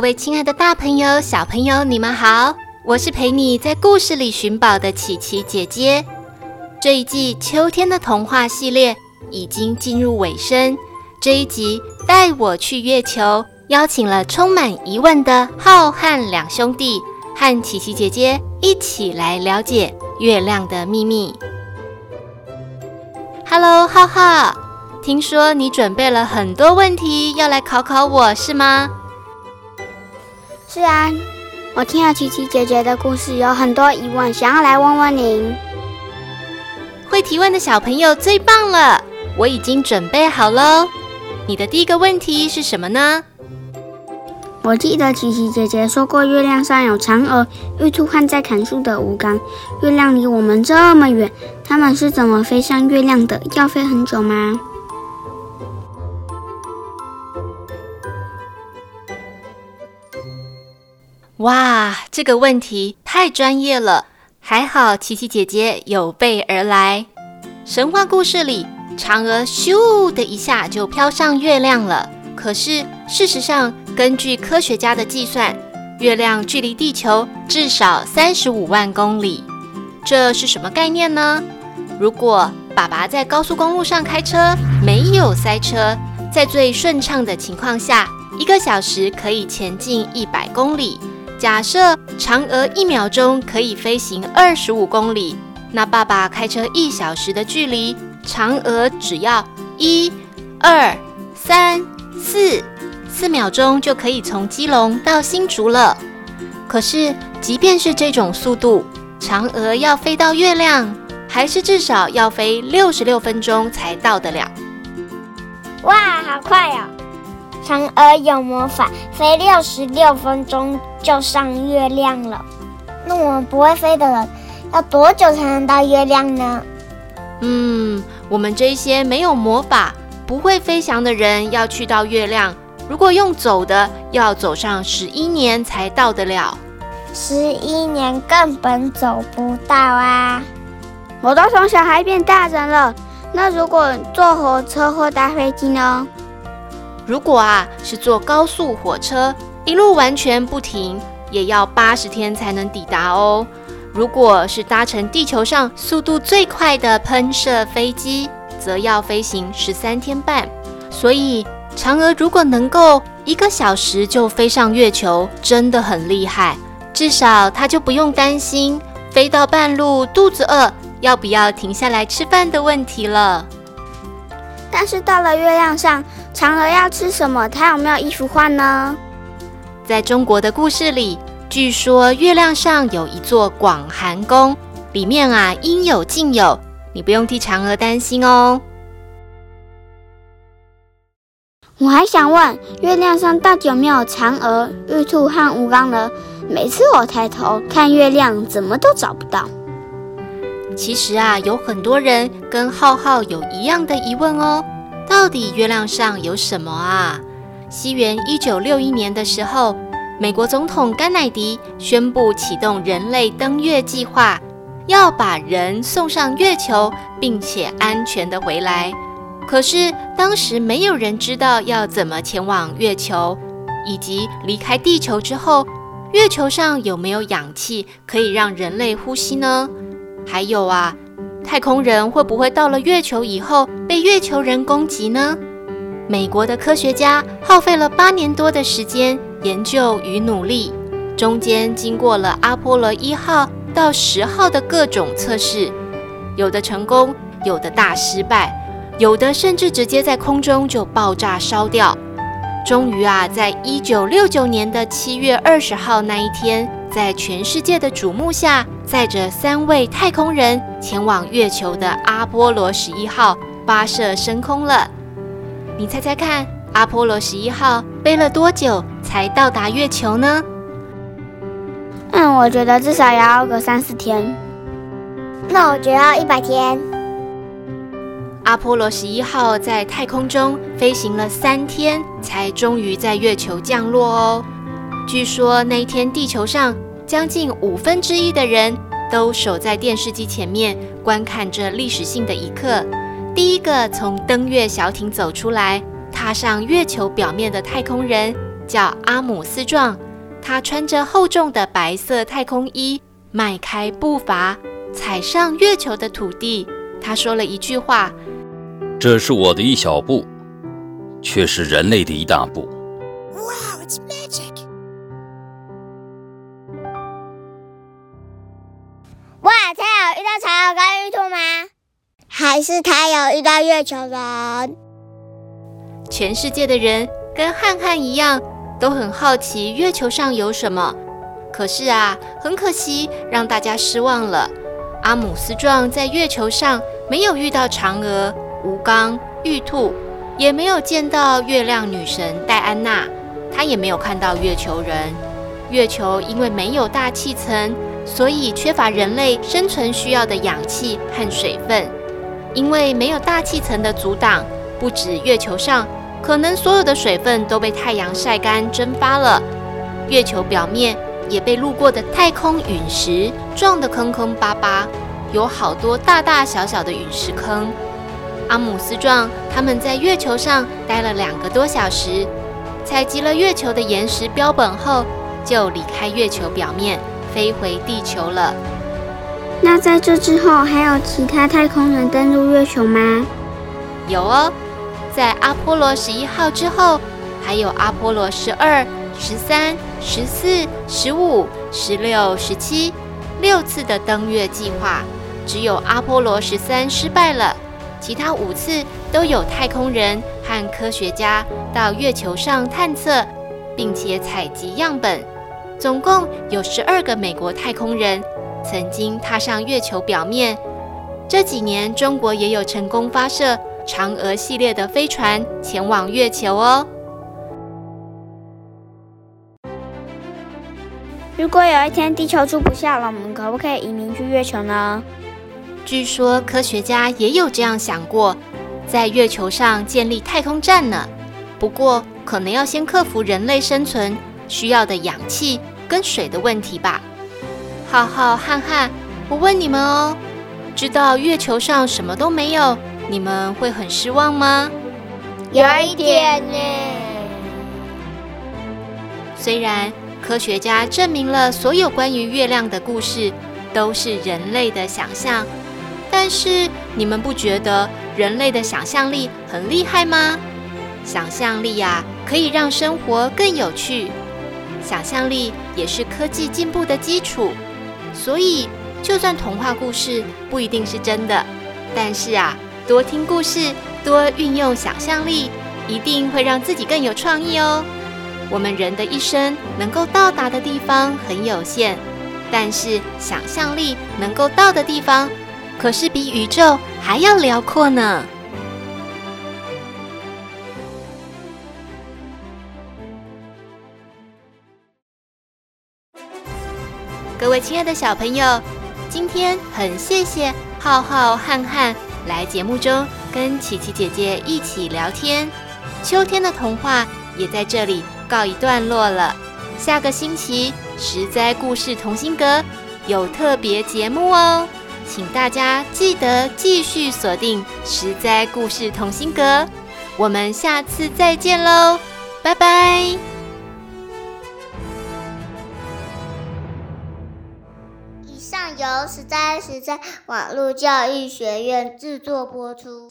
各位亲爱的大朋友、小朋友，你们好！我是陪你在故事里寻宝的琪琪姐姐。这一季秋天的童话系列已经进入尾声，这一集带我去月球，邀请了充满疑问的浩瀚两兄弟，和琪琪姐姐一起来了解月亮的秘密。Hello，浩浩，听说你准备了很多问题要来考考我，是吗？是啊，我听了琪琪姐姐的故事，有很多疑问，想要来问问您。会提问的小朋友最棒了，我已经准备好喽。你的第一个问题是什么呢？我记得琪琪姐姐说过，月亮上有嫦娥、玉兔和在砍树的吴刚。月亮离我们这么远，他们是怎么飞向月亮的？要飞很久吗？哇，这个问题太专业了，还好琪琪姐姐有备而来。神话故事里，嫦娥咻的一下就飘上月亮了。可是事实上，根据科学家的计算，月亮距离地球至少三十五万公里。这是什么概念呢？如果爸爸在高速公路上开车，没有塞车，在最顺畅的情况下，一个小时可以前进一百公里。假设嫦娥一秒钟可以飞行二十五公里，那爸爸开车一小时的距离，嫦娥只要一、二、三、四四秒钟就可以从基隆到新竹了。可是，即便是这种速度，嫦娥要飞到月亮，还是至少要飞六十六分钟才到得了。哇，好快哦！嫦娥有魔法，飞六十六分钟就上月亮了。那我们不会飞的人，要多久才能到月亮呢？嗯，我们这些没有魔法、不会飞翔的人，要去到月亮，如果用走的，要走上十一年才到得了。十一年根本走不到啊！我都从小孩变大人了，那如果坐火车或搭飞机呢？如果啊是坐高速火车，一路完全不停，也要八十天才能抵达哦。如果是搭乘地球上速度最快的喷射飞机，则要飞行十三天半。所以，嫦娥如果能够一个小时就飞上月球，真的很厉害。至少她就不用担心飞到半路肚子饿，要不要停下来吃饭的问题了。但是到了月亮上，嫦娥要吃什么？她有没有衣服换呢？在中国的故事里，据说月亮上有一座广寒宫，里面啊应有尽有，你不用替嫦娥担心哦。我还想问，月亮上到底有没有嫦娥、玉兔和吴刚呢？每次我抬头看月亮，怎么都找不到。其实啊，有很多人跟浩浩有一样的疑问哦。到底月亮上有什么啊？西元一九六一年的时候，美国总统甘乃迪宣布启动人类登月计划，要把人送上月球，并且安全地回来。可是当时没有人知道要怎么前往月球，以及离开地球之后，月球上有没有氧气可以让人类呼吸呢？还有啊。太空人会不会到了月球以后被月球人攻击呢？美国的科学家耗费了八年多的时间研究与努力，中间经过了阿波罗一号到十号的各种测试，有的成功，有的大失败，有的甚至直接在空中就爆炸烧掉。终于啊，在一九六九年的七月二十号那一天，在全世界的瞩目下，载着三位太空人前往月球的阿波罗十一号发射升空了。你猜猜看，阿波罗十一号飞了多久才到达月球呢？嗯我觉得至少也要个三四天。那我觉得要一百天。阿波罗十一号在太空中飞行了三天，才终于在月球降落哦。据说那一天地球上将近五分之一的人都守在电视机前面，观看这历史性的一刻。第一个从登月小艇走出来，踏上月球表面的太空人叫阿姆斯壮。他穿着厚重的白色太空衣，迈开步伐，踩上月球的土地。他说了一句话：“这是我的一小步，却是人类的一大步。” Wow, 还是他有遇到月球人？全世界的人跟瀚瀚一样。都很好奇月球上有什么，可是啊，很可惜，让大家失望了。阿姆斯壮在月球上没有遇到嫦娥、吴刚、玉兔，也没有见到月亮女神戴安娜，他也没有看到月球人。月球因为没有大气层，所以缺乏人类生存需要的氧气和水分。因为没有大气层的阻挡，不止月球上。可能所有的水分都被太阳晒干蒸发了，月球表面也被路过的太空陨石撞得坑坑巴巴，有好多大大小小的陨石坑。阿姆斯壮他们在月球上待了两个多小时，采集了月球的岩石标本后，就离开月球表面，飞回地球了。那在这之后，还有其他太空人登陆月球吗？有哦。在阿波罗十一号之后，还有阿波罗十二、十三、十四、十五、十六、十七六次的登月计划，只有阿波罗十三失败了，其他五次都有太空人和科学家到月球上探测，并且采集样本。总共有十二个美国太空人曾经踏上月球表面。这几年，中国也有成功发射。嫦娥系列的飞船前往月球哦。如果有一天地球住不下了，我们可不可以移民去月球呢？据说科学家也有这样想过，在月球上建立太空站呢。不过可能要先克服人类生存需要的氧气跟水的问题吧。浩浩、瀚瀚，我问你们哦，知道月球上什么都没有？你们会很失望吗？有一点呢。虽然科学家证明了所有关于月亮的故事都是人类的想象，但是你们不觉得人类的想象力很厉害吗？想象力呀，可以让生活更有趣。想象力也是科技进步的基础。所以，就算童话故事不一定是真的，但是啊。多听故事，多运用想象力，一定会让自己更有创意哦。我们人的一生能够到达的地方很有限，但是想象力能够到的地方，可是比宇宙还要辽阔呢。各位亲爱的小朋友，今天很谢谢浩浩、瀚瀚。来节目中跟琪琪姐姐一起聊天，秋天的童话也在这里告一段落了。下个星期十灾故事同心阁有特别节目哦，请大家记得继续锁定十灾故事同心阁。我们下次再见喽，拜拜。由实在实在网络教育学院制作播出。